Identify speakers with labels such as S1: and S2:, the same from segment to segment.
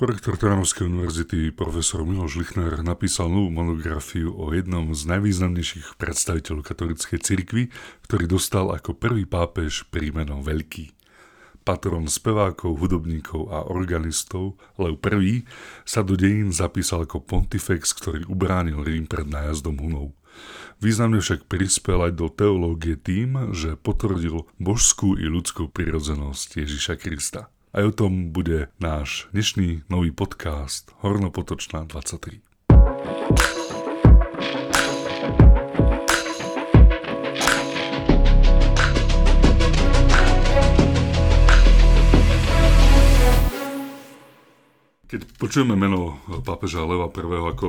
S1: Prorektor Trnavskej univerzity profesor Miloš Lichner napísal novú monografiu o jednom z najvýznamnejších predstaviteľov katolíckej cirkvi, ktorý dostal ako prvý pápež príjmeno Veľký. Patron spevákov, hudobníkov a organistov Lev I sa do dejín zapísal ako pontifex, ktorý ubránil Rím pred nájazdom Hunov. Významne však prispel aj do teológie tým, že potvrdil božskú i ľudskú prirodzenosť Ježiša Krista. Aj o tom bude náš dnešný nový podcast Hornopotočná 23. keď počujeme meno pápeža Leva I, ako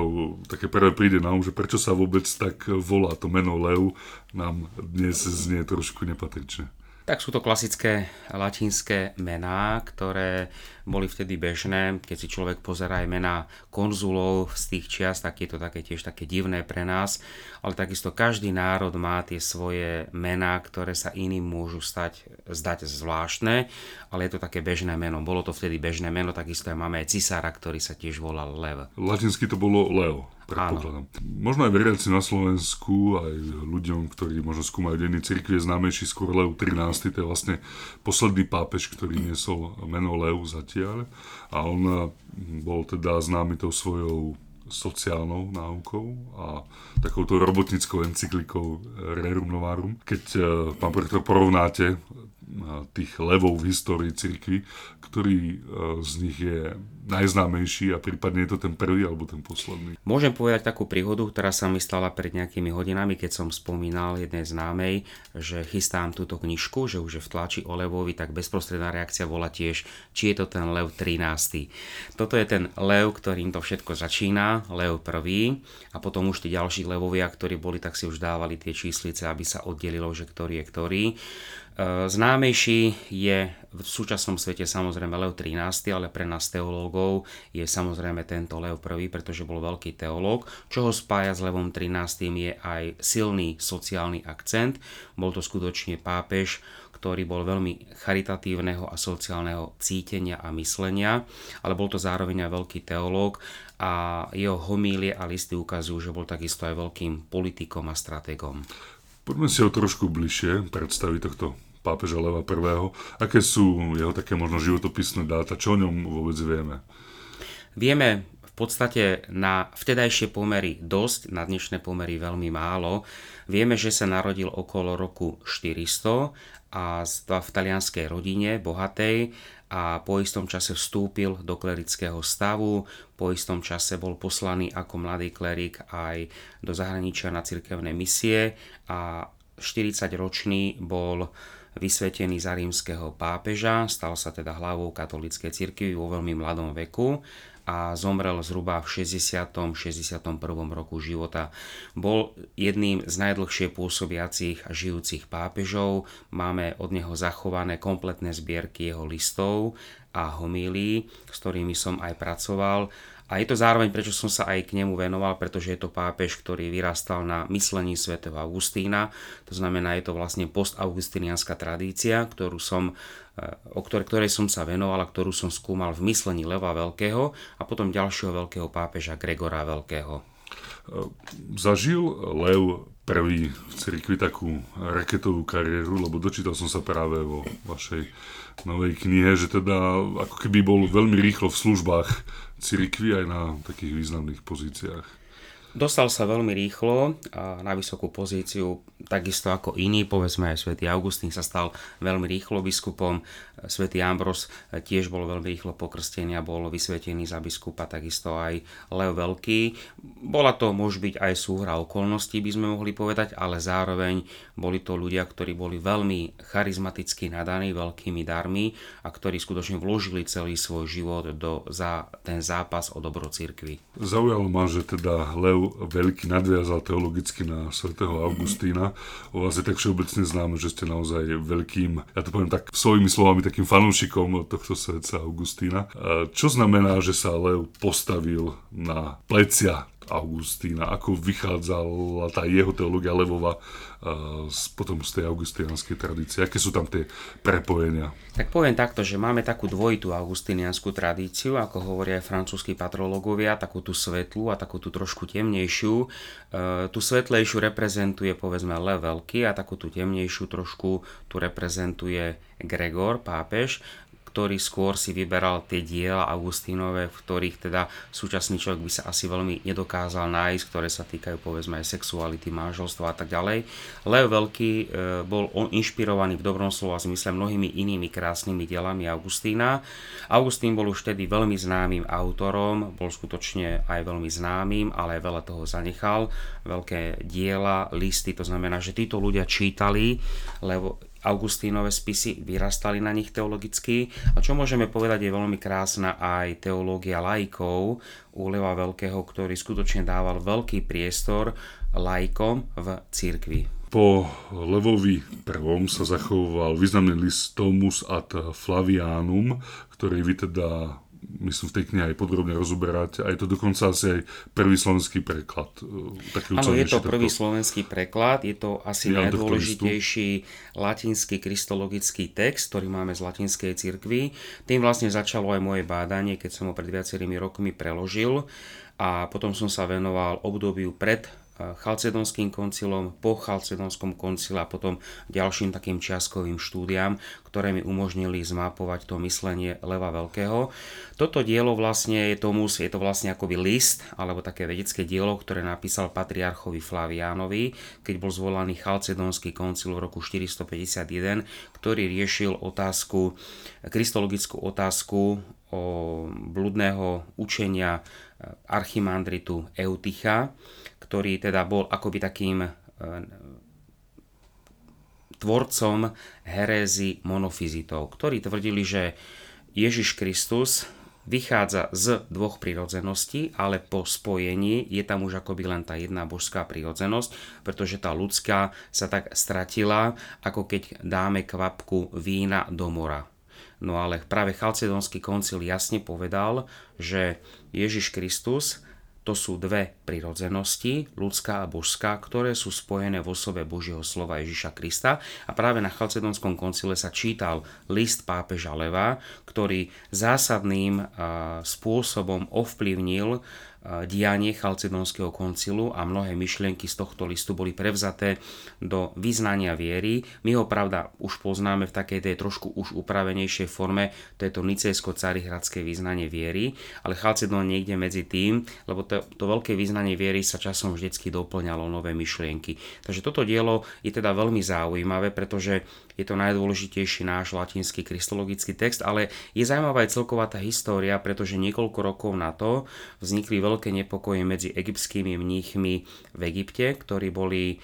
S1: také prvé príde na um, že prečo sa vôbec tak volá to meno Lev, nám dnes znie trošku nepatrične.
S2: Tak sú to klasické latinské mená, ktoré boli vtedy bežné. Keď si človek pozerá aj mená konzulov z tých čias, tak je to také tiež také divné pre nás. Ale takisto každý národ má tie svoje mená, ktoré sa iným môžu stať, zdať zvláštne, ale je to také bežné meno. Bolo to vtedy bežné meno, takisto aj máme aj cisára, ktorý sa tiež volal Lev.
S1: Latinsky to bolo Leo predpokladám. Áno. Možno aj veriaci na Slovensku, aj ľuďom, ktorí možno skúmajú denní cirkvi, je známejší skôr Leu 13. To je vlastne posledný pápež, ktorý niesol meno Leu zatiaľ. A on eh, bol teda známy tou svojou sociálnou náukou a takouto robotnickou encyklikou Rerum Novarum. Keď, eh, pán profesor, porovnáte tých levov v histórii cirkvi, ktorý e, z nich je najznámejší a prípadne je to ten prvý alebo ten posledný.
S2: Môžem povedať takú príhodu, ktorá sa mi stala pred nejakými hodinami, keď som spomínal jednej známej, že chystám túto knižku, že už je v tlači o Levovi, tak bezprostredná reakcia bola tiež, či je to ten Lev 13. Toto je ten Lev, ktorým to všetko začína, Lev 1. a potom už tí ďalší Levovia, ktorí boli, tak si už dávali tie číslice, aby sa oddelilo, že ktorý je ktorý. E, známejší je v súčasnom svete samozrejme Leo 13, ale pre nás teológov je samozrejme tento Leo 1, pretože bol veľký teológ. Čo ho spája s Levom 13 je aj silný sociálny akcent. Bol to skutočne pápež, ktorý bol veľmi charitatívneho a sociálneho cítenia a myslenia, ale bol to zároveň aj veľký teológ a jeho homílie a listy ukazujú, že bol takisto aj veľkým politikom a stratégom.
S1: Poďme si ho trošku bližšie predstaviť tohto pápeža Leva I. Aké sú jeho také možno životopisné dáta? Čo o ňom vôbec vieme?
S2: Vieme v podstate na vtedajšie pomery dosť, na dnešné pomery veľmi málo. Vieme, že sa narodil okolo roku 400 a v talianskej rodine, bohatej, a po istom čase vstúpil do klerického stavu, po istom čase bol poslaný ako mladý klerik aj do zahraničia na cirkevné misie a 40-ročný bol vysvetený za rímskeho pápeža, stal sa teda hlavou katolíckej cirkvi vo veľmi mladom veku a zomrel zhruba v 60. 61. roku života. Bol jedným z najdlhšie pôsobiacich a žijúcich pápežov. Máme od neho zachované kompletné zbierky jeho listov a homílií, s ktorými som aj pracoval a je to zároveň, prečo som sa aj k nemu venoval, pretože je to pápež, ktorý vyrastal na myslení svätého Augustína. To znamená, je to vlastne postaugustinianská tradícia, ktorú som, eh, o ktorej, ktorej som sa venoval a ktorú som skúmal v myslení Leva Veľkého a potom ďalšieho veľkého pápeža Gregora Veľkého.
S1: Eh, zažil Lev prvý v cirkvi takú raketovú kariéru, lebo dočítal som sa práve vo vašej novej knihe, že teda ako keby bol veľmi rýchlo v službách cirkvi aj na takých významných pozíciách.
S2: Dostal sa veľmi rýchlo na vysokú pozíciu, takisto ako iný, povedzme aj svätý Augustín sa stal veľmi rýchlo biskupom, svätý Ambros tiež bol veľmi rýchlo pokrstený a bol vysvetený za biskupa, takisto aj Leo Veľký. Bola to môže byť aj súhra okolností, by sme mohli povedať, ale zároveň boli to ľudia, ktorí boli veľmi charizmaticky nadaní veľkými darmi a ktorí skutočne vložili celý svoj život do, za ten zápas o dobro cirkvi.
S1: Zaujalo ma, že teda Leo veľký nadviazal teologicky na svätého Augustína. O vás je tak všeobecne známe, že ste naozaj veľkým, ja to poviem tak svojimi slovami, takým fanúšikom tohto svetca Augustína. Čo znamená, že sa Lev postavil na plecia Augustína, ako vychádzala tá jeho teológia Levova uh, potom z tej augustinianskej tradície, aké sú tam tie prepojenia?
S2: Tak poviem takto, že máme takú dvojitú augustinianskú tradíciu, ako hovoria aj francúzskí patrológovia, takú tú svetlú a takú tú trošku temnejšiu. Uh, tú svetlejšiu reprezentuje povedzme Lev Veľký a takú tú temnejšiu trošku tu reprezentuje Gregor, pápež ktorý skôr si vyberal tie diela Augustínové, v ktorých teda súčasný človek by sa asi veľmi nedokázal nájsť, ktoré sa týkajú povedzme aj sexuality, manželstva a tak ďalej. Leo Veľký e, bol on inšpirovaný v dobrom slova zmysle mnohými inými krásnymi dielami Augustína. Augustín bol už vtedy veľmi známym autorom, bol skutočne aj veľmi známym, ale veľa toho zanechal. Veľké diela, listy, to znamená, že títo ľudia čítali, lebo Augustínové spisy, vyrastali na nich teologicky. A čo môžeme povedať, je veľmi krásna aj teológia laikov u Leva Veľkého, ktorý skutočne dával veľký priestor laikom v cirkvi.
S1: Po Levovi I sa zachoval významný list Tomus ad Flavianum, ktorý vy teda myslím, v tej knihe aj podrobne rozoberáte. A je to dokonca asi aj prvý slovenský preklad.
S2: E, Áno, je to prvý takto... slovenský preklad, je to asi ja, najdôležitejší latinský kristologický text, ktorý máme z latinskej cirkvi. Tým vlastne začalo aj moje bádanie, keď som ho pred viacerými rokmi preložil a potom som sa venoval obdobiu pred Chalcedonským koncilom, po Chalcedonskom koncile a potom ďalším takým čiaskovým štúdiám, ktoré mi umožnili zmapovať to myslenie Leva Veľkého. Toto dielo vlastne je tomus, je to vlastne akoby list, alebo také vedecké dielo, ktoré napísal patriarchovi Flaviánovi, keď bol zvolaný Chalcedonský koncil v roku 451, ktorý riešil otázku, kristologickú otázku o bludného učenia archimandritu Euticha, ktorý teda bol akoby takým e, tvorcom herézy monofizitov, ktorí tvrdili, že Ježiš Kristus vychádza z dvoch prírodzeností, ale po spojení je tam už akoby len tá jedna božská prírodzenosť, pretože tá ľudská sa tak stratila, ako keď dáme kvapku vína do mora. No ale práve Chalcedonský koncil jasne povedal, že Ježiš Kristus to sú dve prirodzenosti, ľudská a božská, ktoré sú spojené v osobe Božieho slova Ježiša Krista. A práve na Chalcedonskom koncile sa čítal list pápeža Leva, ktorý zásadným spôsobom ovplyvnil dianie Chalcedonského koncilu a mnohé myšlienky z tohto listu boli prevzaté do vyznania viery. My ho pravda už poznáme v takej tej trošku už upravenejšej forme, to je to nicejsko-carihradské vyznanie viery, ale Chalcedon niekde medzi tým, lebo to, to veľké vyznanie viery sa časom vždycky doplňalo nové myšlienky. Takže toto dielo je teda veľmi zaujímavé, pretože je to najdôležitejší náš latinský kristologický text, ale je zaujímavá aj celková tá história, pretože niekoľko rokov na to vznikli veľké nepokoje medzi egyptskými mníchmi v Egypte, ktorí boli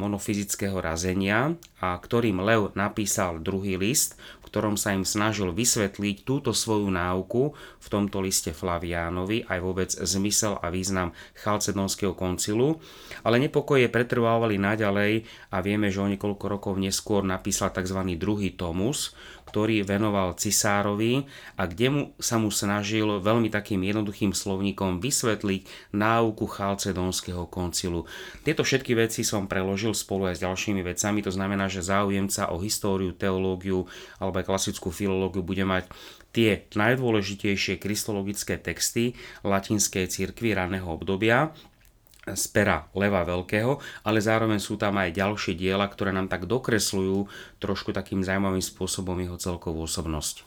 S2: monofyzického razenia a ktorým Lev napísal druhý list, ktorom sa im snažil vysvetliť túto svoju náuku v tomto liste Flaviánovi, aj vôbec zmysel a význam Chalcedonského koncilu, ale nepokoje pretrvávali naďalej a vieme, že o niekoľko rokov neskôr napísal tzv. druhý tomus, ktorý venoval cisárovi a kde mu, sa mu snažil veľmi takým jednoduchým slovníkom vysvetliť náuku Chalcedonského koncilu. Tieto všetky veci som preložil spolu aj s ďalšími vecami, to znamená, že záujemca o históriu, teológiu alebo aj klasickú filológiu bude mať tie najdôležitejšie kristologické texty latinskej cirkvi raného obdobia, z pera Leva Veľkého, ale zároveň sú tam aj ďalšie diela, ktoré nám tak dokresľujú trošku takým zaujímavým spôsobom jeho celkovú osobnosť.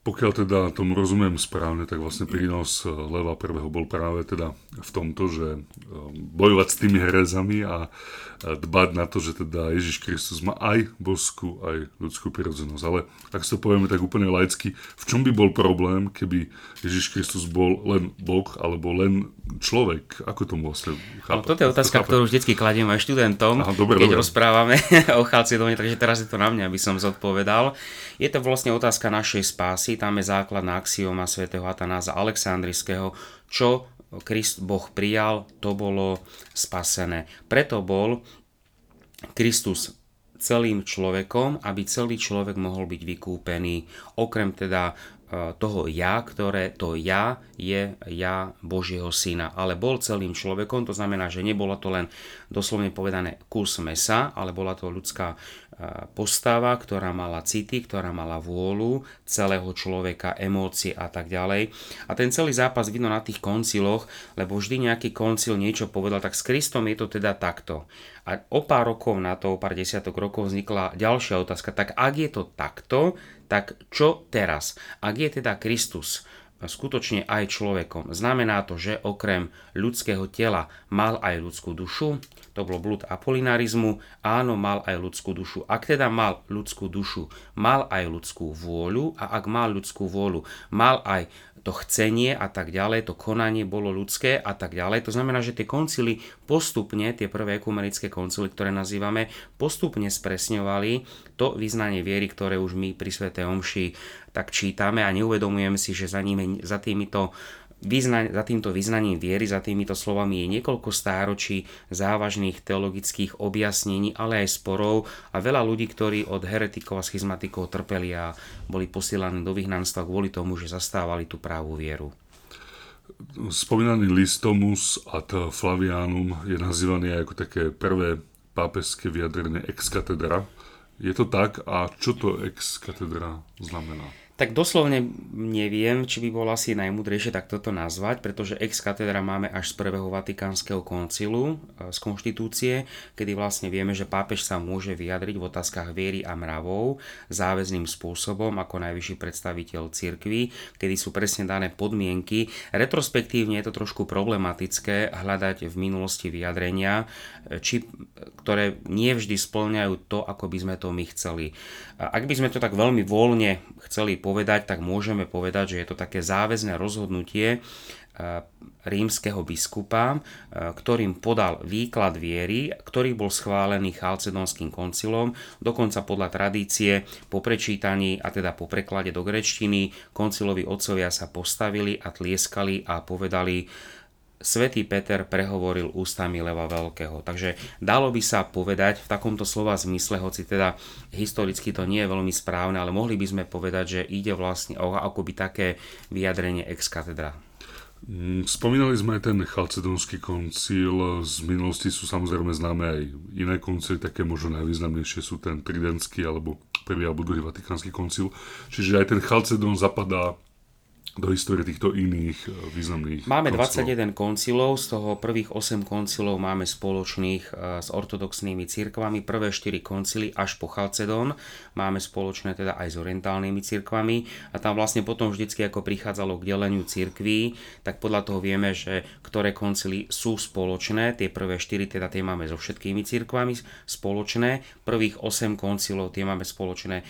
S1: Pokiaľ teda tomu rozumiem správne, tak vlastne prínos Leva prvého bol práve teda v tomto, že um, bojovať s tými herezami a dbať na to, že teda Ježiš Kristus má aj božskú, aj ľudskú prirodzenosť. Ale ak si to povieme tak úplne laicky, v čom by bol problém, keby Ježiš Kristus bol len Boh alebo len človek? Ako to vlastne
S2: chápať? No, toto je otázka, ktorú vždycky kladiem aj študentom, Aha, dobre, keď dobre. rozprávame o Chalcedóne, takže teraz je to na mňa, aby som zodpovedal. Je to vlastne otázka našej spásy, tam je základná axioma svätého Atanáza Aleksandrijského, čo Krist Boh prijal, to bolo spasené. Preto bol Kristus celým človekom, aby celý človek mohol byť vykúpený, okrem teda toho ja, ktoré to ja je ja Božieho syna, ale bol celým človekom, to znamená, že nebolo to len doslovne povedané kus mesa, ale bola to ľudská postava, ktorá mala city, ktorá mala vôľu celého človeka, emócie a tak ďalej. A ten celý zápas vidno na tých konciloch, lebo vždy nejaký koncil niečo povedal, tak s Kristom je to teda takto. A o pár rokov na to, o pár desiatok rokov vznikla ďalšia otázka. Tak ak je to takto, tak čo teraz? Ak je teda Kristus skutočne aj človekom. Znamená to, že okrem ľudského tela mal aj ľudskú dušu, to bolo blúd apolinarizmu, áno, mal aj ľudskú dušu. Ak teda mal ľudskú dušu, mal aj ľudskú vôľu a ak mal ľudskú vôľu, mal aj to chcenie a tak ďalej, to konanie bolo ľudské a tak ďalej. To znamená, že tie koncily postupne, tie prvé ekumenické koncily, ktoré nazývame, postupne spresňovali to vyznanie viery, ktoré už my pri Svetej Omši tak čítame a neuvedomujeme si, že za, nimi, za týmito Vyzna- za týmto vyznaním viery, za týmito slovami je niekoľko stáročí závažných teologických objasnení, ale aj sporov a veľa ľudí, ktorí od heretikov a schizmatikov trpeli a boli posielaní do vyhnanstva kvôli tomu, že zastávali tú právu vieru.
S1: Spomínaný Listomus ad Flavianum je nazývaný ako také prvé pápežské vyjadrenie ex katedra. Je to tak a čo to ex katedra znamená?
S2: Tak doslovne neviem, či by bolo asi najmudrejšie tak toto nazvať, pretože ex katedra máme až z prvého vatikánskeho koncilu, e, z konštitúcie, kedy vlastne vieme, že pápež sa môže vyjadriť v otázkach viery a mravov záväzným spôsobom ako najvyšší predstaviteľ cirkvy, kedy sú presne dané podmienky. Retrospektívne je to trošku problematické hľadať v minulosti vyjadrenia, e, či, ktoré nie vždy splňajú to, ako by sme to my chceli. Ak by sme to tak veľmi voľne chceli povedať, tak môžeme povedať, že je to také záväzné rozhodnutie eh, rímskeho biskupa, eh, ktorým podal výklad viery, ktorý bol schválený Chalcedonským koncilom, dokonca podľa tradície po prečítaní a teda po preklade do grečtiny koncilovi otcovia sa postavili a tlieskali a povedali Svetý Peter prehovoril ústami Leva Veľkého. Takže dalo by sa povedať v takomto slova zmysle, hoci teda historicky to nie je veľmi správne, ale mohli by sme povedať, že ide vlastne o akoby také vyjadrenie ex katedra.
S1: Mm, spomínali sme aj ten chalcedonský koncil, z minulosti sú samozrejme známe aj iné koncily, také možno najvýznamnejšie sú ten Tridentský alebo prvý alebo druhý vatikánsky koncil. Čiže aj ten chalcedon zapadá do histórie týchto iných eh, významných
S2: Máme koncilov. 21 koncilov, z toho prvých 8 koncilov máme spoločných eh, s ortodoxnými cirkvami, prvé 4 koncily až po Chalcedon máme spoločné teda aj s orientálnymi cirkvami. A tam vlastne potom vždycky ako prichádzalo k deleniu cirkví, tak podľa toho vieme, že ktoré koncily sú spoločné, tie prvé 4 teda tie máme so všetkými cirkvami spoločné, prvých 8 koncilov tie máme spoločné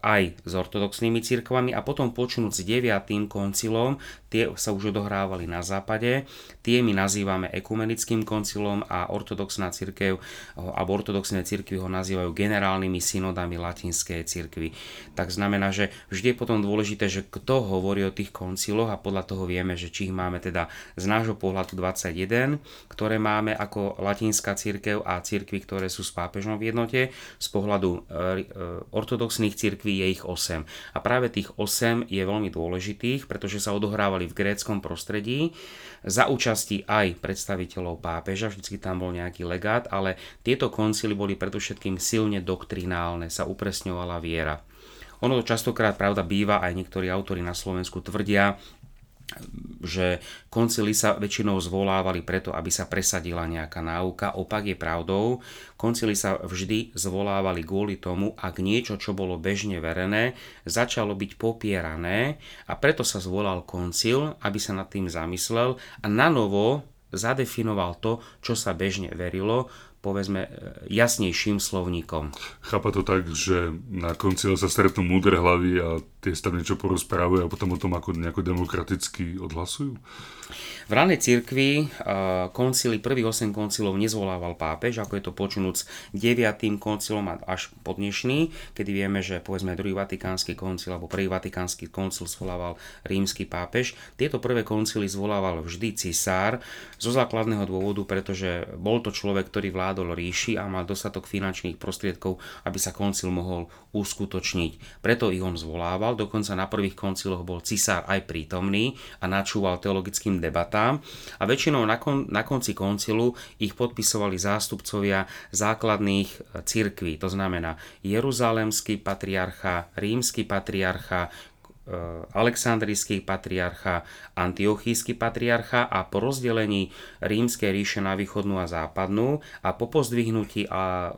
S2: aj s ortodoxnými cirkvami. A potom počnúť z 9 tým koncilom, tie sa už odohrávali na západe, tie my nazývame ekumenickým koncilom a ortodoxná církev, alebo ortodoxné církvy ho nazývajú generálnymi synodami latinskej církvy. Tak znamená, že vždy je potom dôležité, že kto hovorí o tých konciloch a podľa toho vieme, že či ich máme teda z nášho pohľadu 21, ktoré máme ako latinská církev a církvy, ktoré sú s pápežom v jednote, z pohľadu e, e, ortodoxných církví je ich 8. A práve tých 8 je veľmi dôležité, dôležitých, pretože sa odohrávali v gréckom prostredí za účasti aj predstaviteľov pápeža, vždycky tam bol nejaký legát, ale tieto koncily boli predovšetkým silne doktrinálne, sa upresňovala viera. Ono to častokrát, pravda, býva, aj niektorí autori na Slovensku tvrdia, že koncily sa väčšinou zvolávali preto, aby sa presadila nejaká náuka. Opak je pravdou. Koncily sa vždy zvolávali kvôli tomu, ak niečo, čo bolo bežne verené, začalo byť popierané a preto sa zvolal koncil, aby sa nad tým zamyslel a na novo zadefinoval to, čo sa bežne verilo, povedzme, e, jasnejším slovníkom.
S1: Chápa to tak, že na konci sa stretnú múdre hlavy a tie sa niečo porozprávajú a potom o tom ako nejako demokraticky odhlasujú?
S2: V ranej cirkvi koncily, prvých 8 koncilov nezvolával pápež, ako je to počnúc 9. koncilom až po dnešný, kedy vieme, že povedzme druhý vatikánsky koncil alebo prvý vatikánsky koncil zvolával rímsky pápež. Tieto prvé koncily zvolával vždy cisár zo základného dôvodu, pretože bol to človek, ktorý vládol ríši a mal dostatok finančných prostriedkov, aby sa koncil mohol uskutočniť. Preto ich on zvolával, dokonca na prvých konciloch bol cisár aj prítomný a načúval teologickým debatám a väčšinou na, kon, na konci koncilu ich podpisovali zástupcovia základných e, cirkví, to znamená Jeruzalemský patriarcha, Rímsky patriarcha, e, Aleksandrijský patriarcha, Antiochísky patriarcha a po rozdelení rímskej ríše na východnú a západnú a po pozdvihnutí a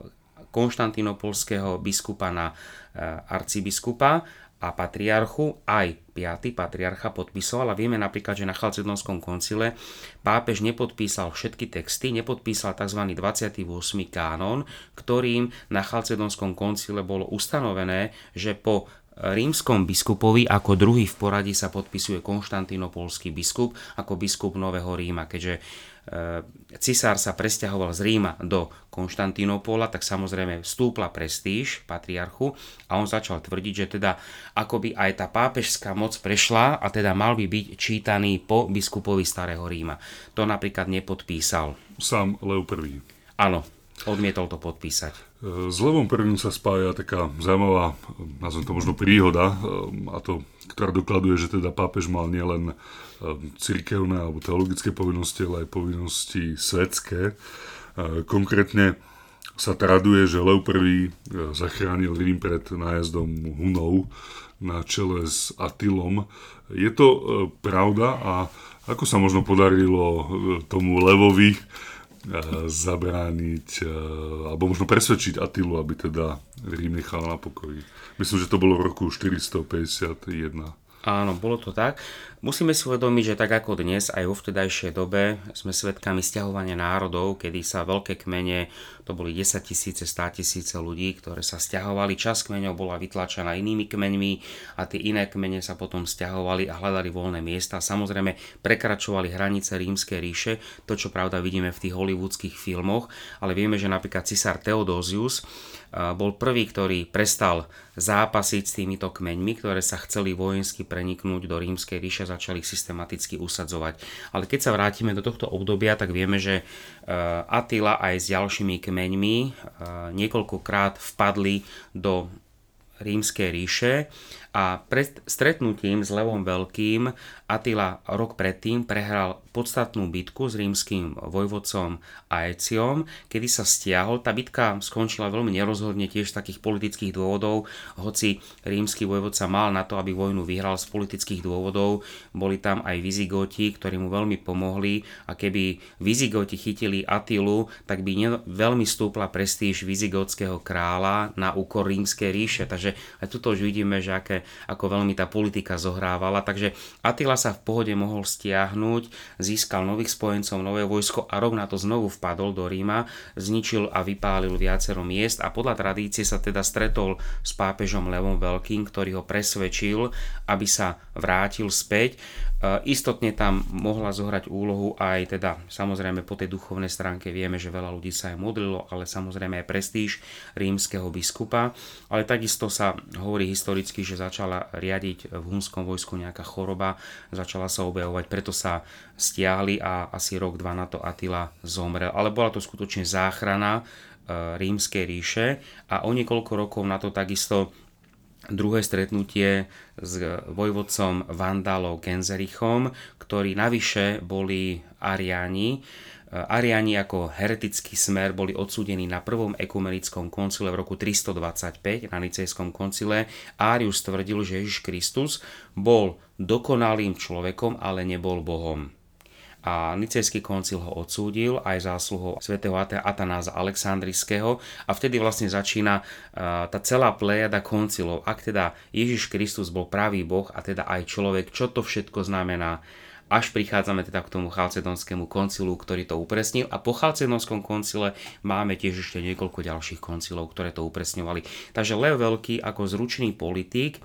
S2: konštantinopolského biskupa na e, arcibiskupa a patriarchu, aj 5. patriarcha podpisoval a vieme napríklad, že na Chalcedonskom koncile pápež nepodpísal všetky texty, nepodpísal tzv. 28. kánon, ktorým na Chalcedonskom koncile bolo ustanovené, že po rímskom biskupovi ako druhý v poradí sa podpisuje konštantinopolský biskup ako biskup Nového Ríma. Keďže cisár sa presťahoval z Ríma do Konštantínopola, tak samozrejme vstúpla prestíž patriarchu a on začal tvrdiť, že teda akoby aj tá pápežská moc prešla a teda mal by byť čítaný po biskupovi Starého Ríma. To napríklad nepodpísal.
S1: Sám Leo I.
S2: Áno, odmietol to podpísať.
S1: S Levom prvým sa spája taká zaujímavá, nazvem to možno príhoda, a to, ktorá dokladuje, že teda pápež mal nielen e, cirkevné alebo teologické povinnosti, ale aj povinnosti svetské. E, konkrétne sa traduje, že Lev I zachránil Rím pred nájazdom Hunov na čele s Atilom. Je to pravda a ako sa možno podarilo tomu Levovi zabrániť, alebo možno presvedčiť Atilu, aby teda Rím nechal na pokoji. Myslím, že to bolo v roku 451.
S2: Áno, bolo to tak. Musíme si uvedomiť, že tak ako dnes, aj vo vtedajšej dobe sme svedkami stiahovania národov, kedy sa veľké kmene, to boli 10 tisíce, 100 tisíce ľudí, ktoré sa stiahovali. Čas kmeňov bola vytlačená inými kmeňmi a tie iné kmene sa potom stiahovali a hľadali voľné miesta. Samozrejme prekračovali hranice rímskej ríše, to čo pravda vidíme v tých hollywoodských filmoch, ale vieme, že napríklad cisár Theodosius bol prvý, ktorý prestal zápasiť s týmito kmeňmi, ktoré sa chceli vojensky preniknúť do rímskej ríše, začali ich systematicky usadzovať. Ale keď sa vrátime do tohto obdobia, tak vieme, že e, Attila aj s ďalšími kmeňmi e, niekoľkokrát vpadli do rímskej ríše a pred stretnutím s Levom Veľkým Attila rok predtým prehral podstatnú bitku s rímským vojvodcom Aeciom, kedy sa stiahol. Tá bitka skončila veľmi nerozhodne tiež z takých politických dôvodov, hoci rímsky vojvodca mal na to, aby vojnu vyhral z politických dôvodov. Boli tam aj Vizigoti, ktorí mu veľmi pomohli a keby Vizigoti chytili Atilu, tak by ne, veľmi stúpla prestíž Vizigotského kráľa na úkor rímskej ríše. Takže aj tuto už vidíme, že aké, ako veľmi tá politika zohrávala. Takže Attila sa v pohode mohol stiahnuť, získal nových spojencov, nové vojsko a rok na to znovu vpadol do Ríma, zničil a vypálil viacero miest a podľa tradície sa teda stretol s pápežom Levom Veľkým, ktorý ho presvedčil, aby sa vrátil späť. E, istotne tam mohla zohrať úlohu aj teda samozrejme po tej duchovnej stránke vieme, že veľa ľudí sa aj modlilo, ale samozrejme aj prestíž rímskeho biskupa, ale takisto sa hovorí historicky, že začala riadiť v hunskom vojsku nejaká choroba, začala sa objavovať, preto sa stiahli a asi rok, dva na to Attila zomrel. Ale bola to skutočne záchrana e, rímskej ríše a o niekoľko rokov na to takisto druhé stretnutie s vojvodcom Vandalom Genzerichom, ktorí navyše boli Ariáni. Ariáni ako heretický smer boli odsúdení na prvom ekumenickom koncile v roku 325 na Nicejskom koncile. Arius tvrdil, že Ježiš Kristus bol dokonalým človekom, ale nebol Bohom a Nicejský koncil ho odsúdil aj zásluhou svätého Atanáza Aleksandrijského a vtedy vlastne začína tá celá plejada koncilov. Ak teda Ježiš Kristus bol pravý Boh a teda aj človek, čo to všetko znamená? Až prichádzame teda k tomu Chalcedonskému koncilu, ktorý to upresnil a po Chalcedonskom koncile máme tiež ešte niekoľko ďalších koncilov, ktoré to upresňovali. Takže Leo Veľký ako zručný politik,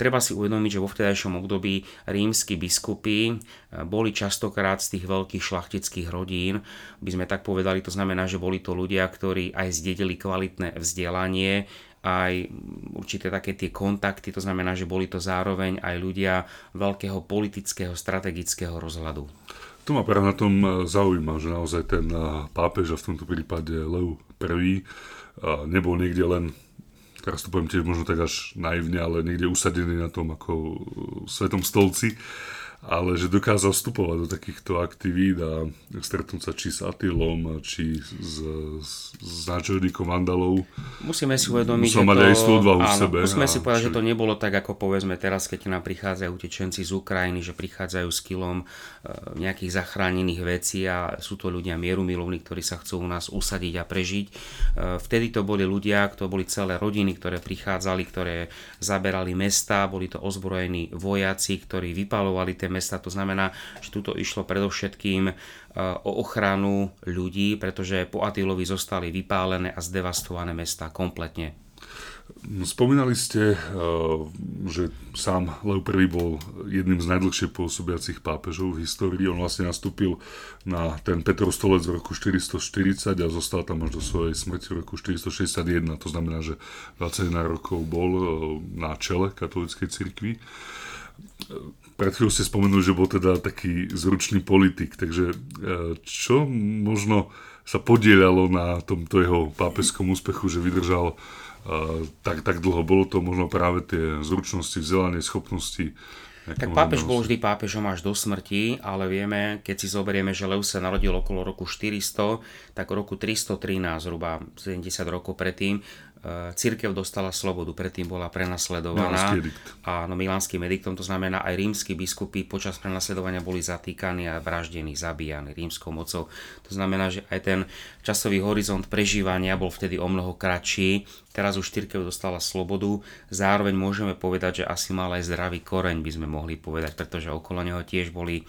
S2: treba si uvedomiť, že vo vtedajšom období rímsky biskupy boli častokrát z tých veľkých šlachtických rodín, by sme tak povedali, to znamená, že boli to ľudia, ktorí aj zdedili kvalitné vzdelanie, aj určité také tie kontakty, to znamená, že boli to zároveň aj ľudia veľkého politického, strategického rozhľadu.
S1: To ma práve na tom e, zaujíma, že naozaj ten e, pápež, a v tomto prípade Leu I, e, nebol niekde len, teraz to poviem tiež možno tak až naivne, ale niekde usadený na tom ako svetom stolci, ale že dokázal vstupovať do takýchto aktivít a stretnúť sa či s Atilom, či s, s, s náčelníkom Vandalov.
S2: Musíme si uvedomiť,
S1: že mať to, aj odvahu áno, v sebe.
S2: Musíme si povedať, či... že to nebolo tak, ako povedzme teraz, keď nám prichádzajú utečenci z Ukrajiny, že prichádzajú s kilom e, nejakých zachránených vecí a sú to ľudia mierumilovní, ktorí sa chcú u nás usadiť a prežiť. E, vtedy to boli ľudia, to boli celé rodiny, ktoré prichádzali, ktoré zaberali mesta, boli to ozbrojení vojaci, ktorí vypalovali tie mesta. To znamená, že tuto išlo predovšetkým e, o ochranu ľudí, pretože po Atilovi zostali vypálené a zdevastované mesta kompletne.
S1: Spomínali ste, e, že sám Leo I bol jedným z najdlhšie pôsobiacich pápežov v histórii. On vlastne nastúpil na ten Petrov stolec v roku 440 a zostal tam až do svojej smrti v roku 461. To znamená, že 21 rokov bol e, na čele katolíckej cirkvi pred chvíľou ste spomenuli, že bol teda taký zručný politik, takže e, čo možno sa podielalo na tomto jeho pápeskom úspechu, že vydržal uh, tak, tak dlho? Bolo to možno práve tie zručnosti, vzdelanie, schopnosti?
S2: Tak pápež bol vždy pápežom až do smrti, ale vieme, keď si zoberieme, že Leus sa narodil okolo roku 400, tak v roku 313, zhruba 70 rokov predtým, E, církev dostala slobodu, predtým bola prenasledovaná. Áno, milánskym ediktom, to znamená aj rímsky biskupy počas prenasledovania boli zatýkaní a vraždení, zabíjani rímskou mocou. To znamená, že aj ten časový horizont prežívania bol vtedy o mnoho kratší. Teraz už církev dostala slobodu. Zároveň môžeme povedať, že asi mal aj zdravý koreň, by sme mohli povedať, pretože okolo neho tiež boli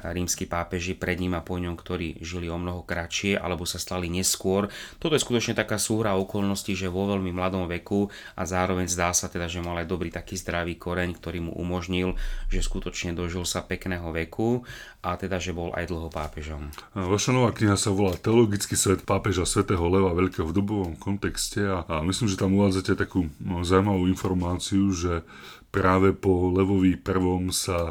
S2: rímsky pápeži pred ním a po ňom, ktorí žili o mnoho kratšie alebo sa stali neskôr. Toto je skutočne taká súhra okolností, že vo veľmi mladom veku a zároveň zdá sa teda, že mal aj dobrý taký zdravý koreň, ktorý mu umožnil, že skutočne dožil sa pekného veku a teda, že bol aj dlho pápežom.
S1: Vaša nová kniha sa volá Teologický svet pápeža svätého Leva Veľkého v dobovom kontexte a, a myslím, že tam uvádzate takú no, zaujímavú informáciu, že práve po Levovi prvom sa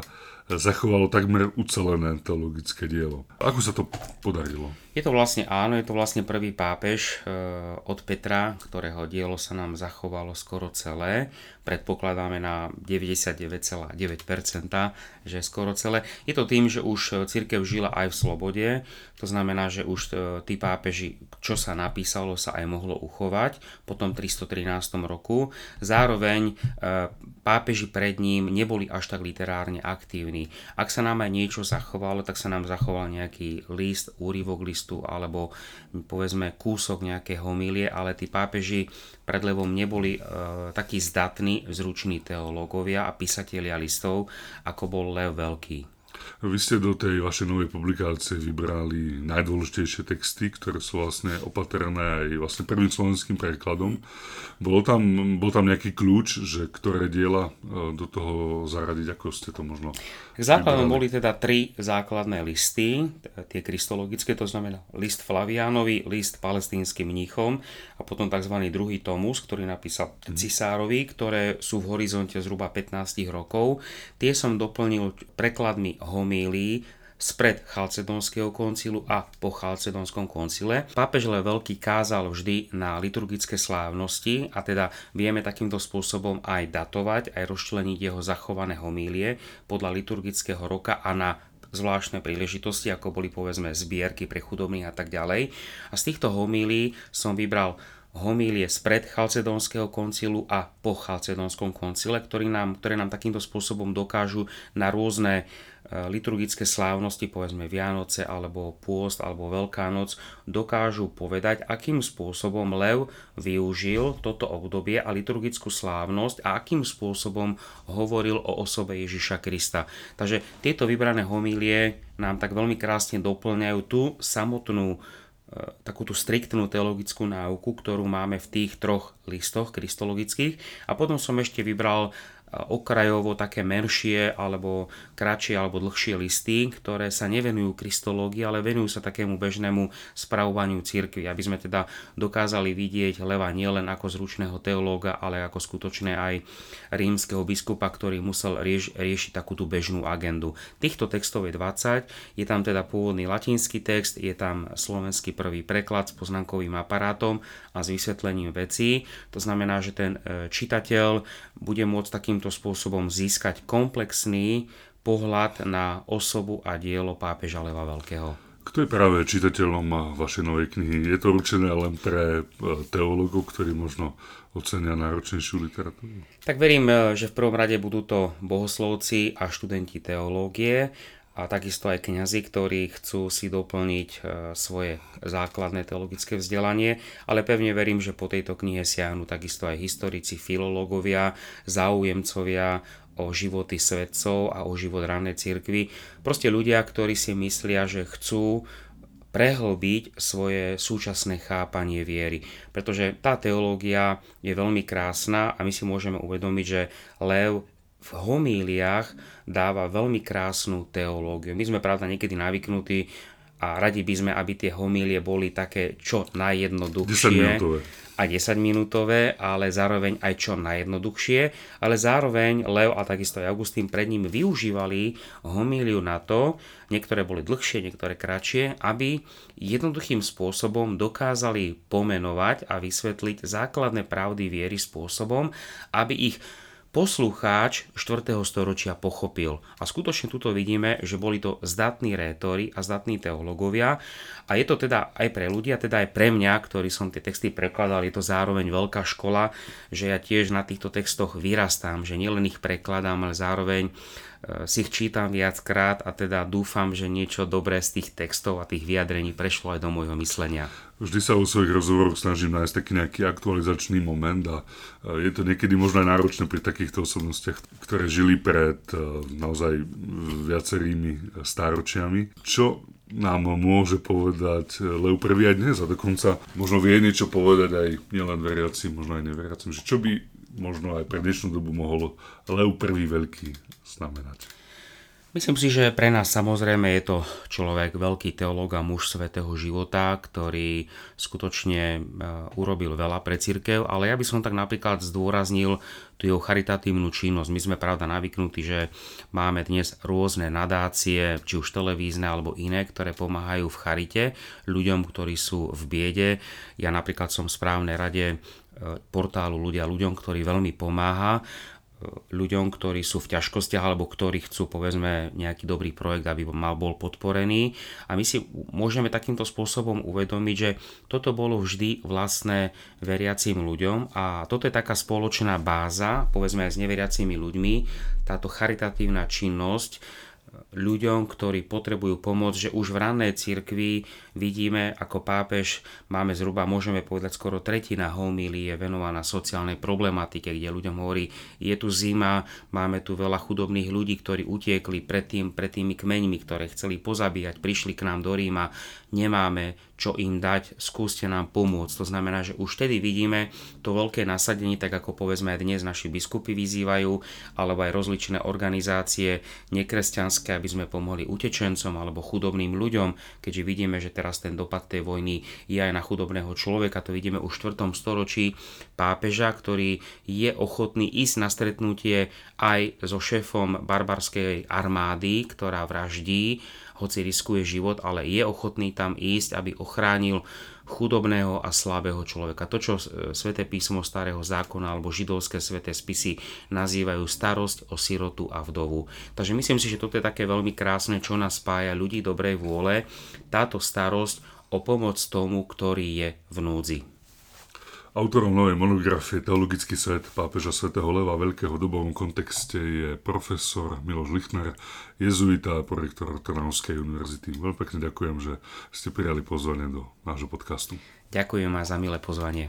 S1: zachovalo takmer ucelené teologické dielo. Ako sa to podarilo?
S2: Je to vlastne áno, je to vlastne prvý pápež e, od Petra, ktorého dielo sa nám zachovalo skoro celé. Predpokladáme na 99,9%, že skoro celé. Je to tým, že už církev žila aj v slobode, to znamená, že už e, tí pápeži, čo sa napísalo, sa aj mohlo uchovať po tom 313 roku. Zároveň e, pápeži pred ním neboli až tak literárne aktívni. Ak sa nám aj niečo zachovalo, tak sa nám zachoval nejaký list, úryvok list listu alebo povedzme kúsok nejaké homílie, ale tí pápeži pred levom neboli e, takí zdatní, zruční teológovia a písatelia listov, ako bol Lev Veľký.
S1: Vy ste do tej vašej novej publikácie vybrali najdôležitejšie texty, ktoré sú vlastne opatrené aj vlastne prvým slovenským prekladom. Bol tam, bol tam nejaký kľúč, že ktoré diela e, do toho zaradiť, ako ste to možno
S2: Základom boli teda tri základné listy, tie kristologické, to znamená list Flavianovi, list palestínskym mníchom a potom tzv. druhý tomus, ktorý napísal mhm. cisárovi, ktoré sú v horizonte zhruba 15 rokov. Tie som doplnil prekladmi homí homílií spred Chalcedonského koncilu a po Chalcedonskom koncile. Pápež Le Veľký kázal vždy na liturgické slávnosti a teda vieme takýmto spôsobom aj datovať, aj rozčleniť jeho zachované homílie podľa liturgického roka a na zvláštne príležitosti, ako boli povedzme zbierky pre chudobných a tak ďalej. A z týchto homílií som vybral homílie spred Chalcedónskeho koncilu a po Chalcedónskom koncile, ktorý nám, ktoré nám takýmto spôsobom dokážu na rôzne E, liturgické slávnosti, povedzme Vianoce alebo pôst alebo Veľká noc, dokážu povedať, akým spôsobom Lev využil toto obdobie a liturgickú slávnosť a akým spôsobom hovoril o osobe Ježiša Krista. Takže tieto vybrané homílie nám tak veľmi krásne doplňajú tú samotnú takú tú striktnú teologickú náuku, ktorú máme v tých troch listoch kristologických. A potom som ešte vybral okrajovo také menšie alebo kratšie alebo dlhšie listy, ktoré sa nevenujú kristológii, ale venujú sa takému bežnému spravovaniu cirkvi, aby sme teda dokázali vidieť Leva nielen ako zručného teológa, ale ako skutočne aj rímskeho biskupa, ktorý musel rieš, riešiť takú tú bežnú agendu. Týchto textov je 20, je tam teda pôvodný latinský text, je tam slovenský prvý preklad s poznámkovým aparátom a s vysvetlením vecí. To znamená, že ten e, čitateľ bude môcť takým takýmto spôsobom získať komplexný pohľad na osobu a dielo pápeža Leva Veľkého.
S1: Kto je práve čitateľom vašej novej knihy? Je to určené len pre e, teológov, ktorí možno ocenia náročnejšiu literatúru?
S2: Tak verím, e, že v prvom rade budú to bohoslovci a študenti teológie a takisto aj kňazi, ktorí chcú si doplniť e, svoje základné teologické vzdelanie, ale pevne verím, že po tejto knihe siahnu takisto aj historici, filológovia, záujemcovia o životy svetcov a o život rannej cirkvi. Proste ľudia, ktorí si myslia, že chcú prehlbiť svoje súčasné chápanie viery. Pretože tá teológia je veľmi krásna a my si môžeme uvedomiť, že Lev v homíliách dáva veľmi krásnu teológiu. My sme pravda niekedy navyknutí a radi by sme, aby tie homílie boli také čo najjednoduchšie a 10 minútové, ale zároveň aj čo najjednoduchšie, ale zároveň Leo a takisto aj Augustín pred ním využívali homíliu na to, niektoré boli dlhšie, niektoré kratšie, aby jednoduchým spôsobom dokázali pomenovať a vysvetliť základné pravdy viery spôsobom, aby ich poslucháč 4. storočia pochopil. A skutočne tuto vidíme, že boli to zdatní rétori a zdatní teológovia. A je to teda aj pre ľudia, teda aj pre mňa, ktorý som tie texty prekladal, je to zároveň veľká škola, že ja tiež na týchto textoch vyrastám, že nielen ich prekladám, ale zároveň e, si ich čítam viackrát a teda dúfam, že niečo dobré z tých textov a tých vyjadrení prešlo aj do môjho myslenia.
S1: Vždy sa vo svojich rozhovoroch snažím nájsť taký nejaký aktualizačný moment a je to niekedy možno aj náročné pri takýchto osobnostiach, ktoré žili pred e, naozaj viacerými stáročiami. Čo nám môže povedať Leu prvý aj dnes a dokonca možno vie niečo povedať aj nielen veriacim, možno aj neveriacim, že čo by možno aj pre dnešnú dobu mohol Leu prvý veľký znamenať.
S2: Myslím si, že pre nás samozrejme je to človek, veľký teológ a muž svetého života, ktorý skutočne e, urobil veľa pre církev, ale ja by som tak napríklad zdôraznil tú jeho charitatívnu činnosť. My sme pravda navyknutí, že máme dnes rôzne nadácie, či už televízne alebo iné, ktoré pomáhajú v charite ľuďom, ktorí sú v biede. Ja napríklad som v správnej rade e, portálu ľudia ľuďom, ktorý veľmi pomáha ľuďom, ktorí sú v ťažkostiach alebo ktorí chcú povedzme nejaký dobrý projekt, aby mal bol podporený. A my si môžeme takýmto spôsobom uvedomiť, že toto bolo vždy vlastné veriacím ľuďom a toto je taká spoločná báza, povedzme aj s neveriacimi ľuďmi, táto charitatívna činnosť, ľuďom, ktorí potrebujú pomoc, že už v rannej cirkvi vidíme, ako pápež máme zhruba, môžeme povedať, skoro tretina homíly je venovaná sociálnej problematike, kde ľuďom hovorí, je tu zima, máme tu veľa chudobných ľudí, ktorí utiekli pred, tým, pred tými kmeňmi, ktoré chceli pozabíjať, prišli k nám do Ríma, nemáme čo im dať, skúste nám pomôcť. To znamená, že už vtedy vidíme to veľké nasadenie, tak ako povedzme aj dnes naši biskupy vyzývajú, alebo aj rozličné organizácie nekresťanské, aby sme pomohli utečencom alebo chudobným ľuďom, keďže vidíme, že teraz ten dopad tej vojny je aj na chudobného človeka, to vidíme už v 4. storočí pápeža, ktorý je ochotný ísť na stretnutie aj so šéfom barbarskej armády, ktorá vraždí hoci riskuje život, ale je ochotný tam ísť, aby ochránil chudobného a slabého človeka. To, čo e, sväté písmo starého zákona alebo židovské sväté spisy nazývajú starosť o sirotu a vdovu. Takže myslím si, že toto je také veľmi krásne, čo nás spája ľudí dobrej vôle, táto starosť o pomoc tomu, ktorý je v núdzi.
S1: Autorom novej monografie Teologický svet pápeža svätého Leva Veľkého dobovom kontexte je profesor Miloš Lichner, jezuita a prorektor Trnavskej univerzity. Veľmi pekne ďakujem, že ste prijali pozvanie do nášho podcastu.
S2: Ďakujem aj za milé pozvanie.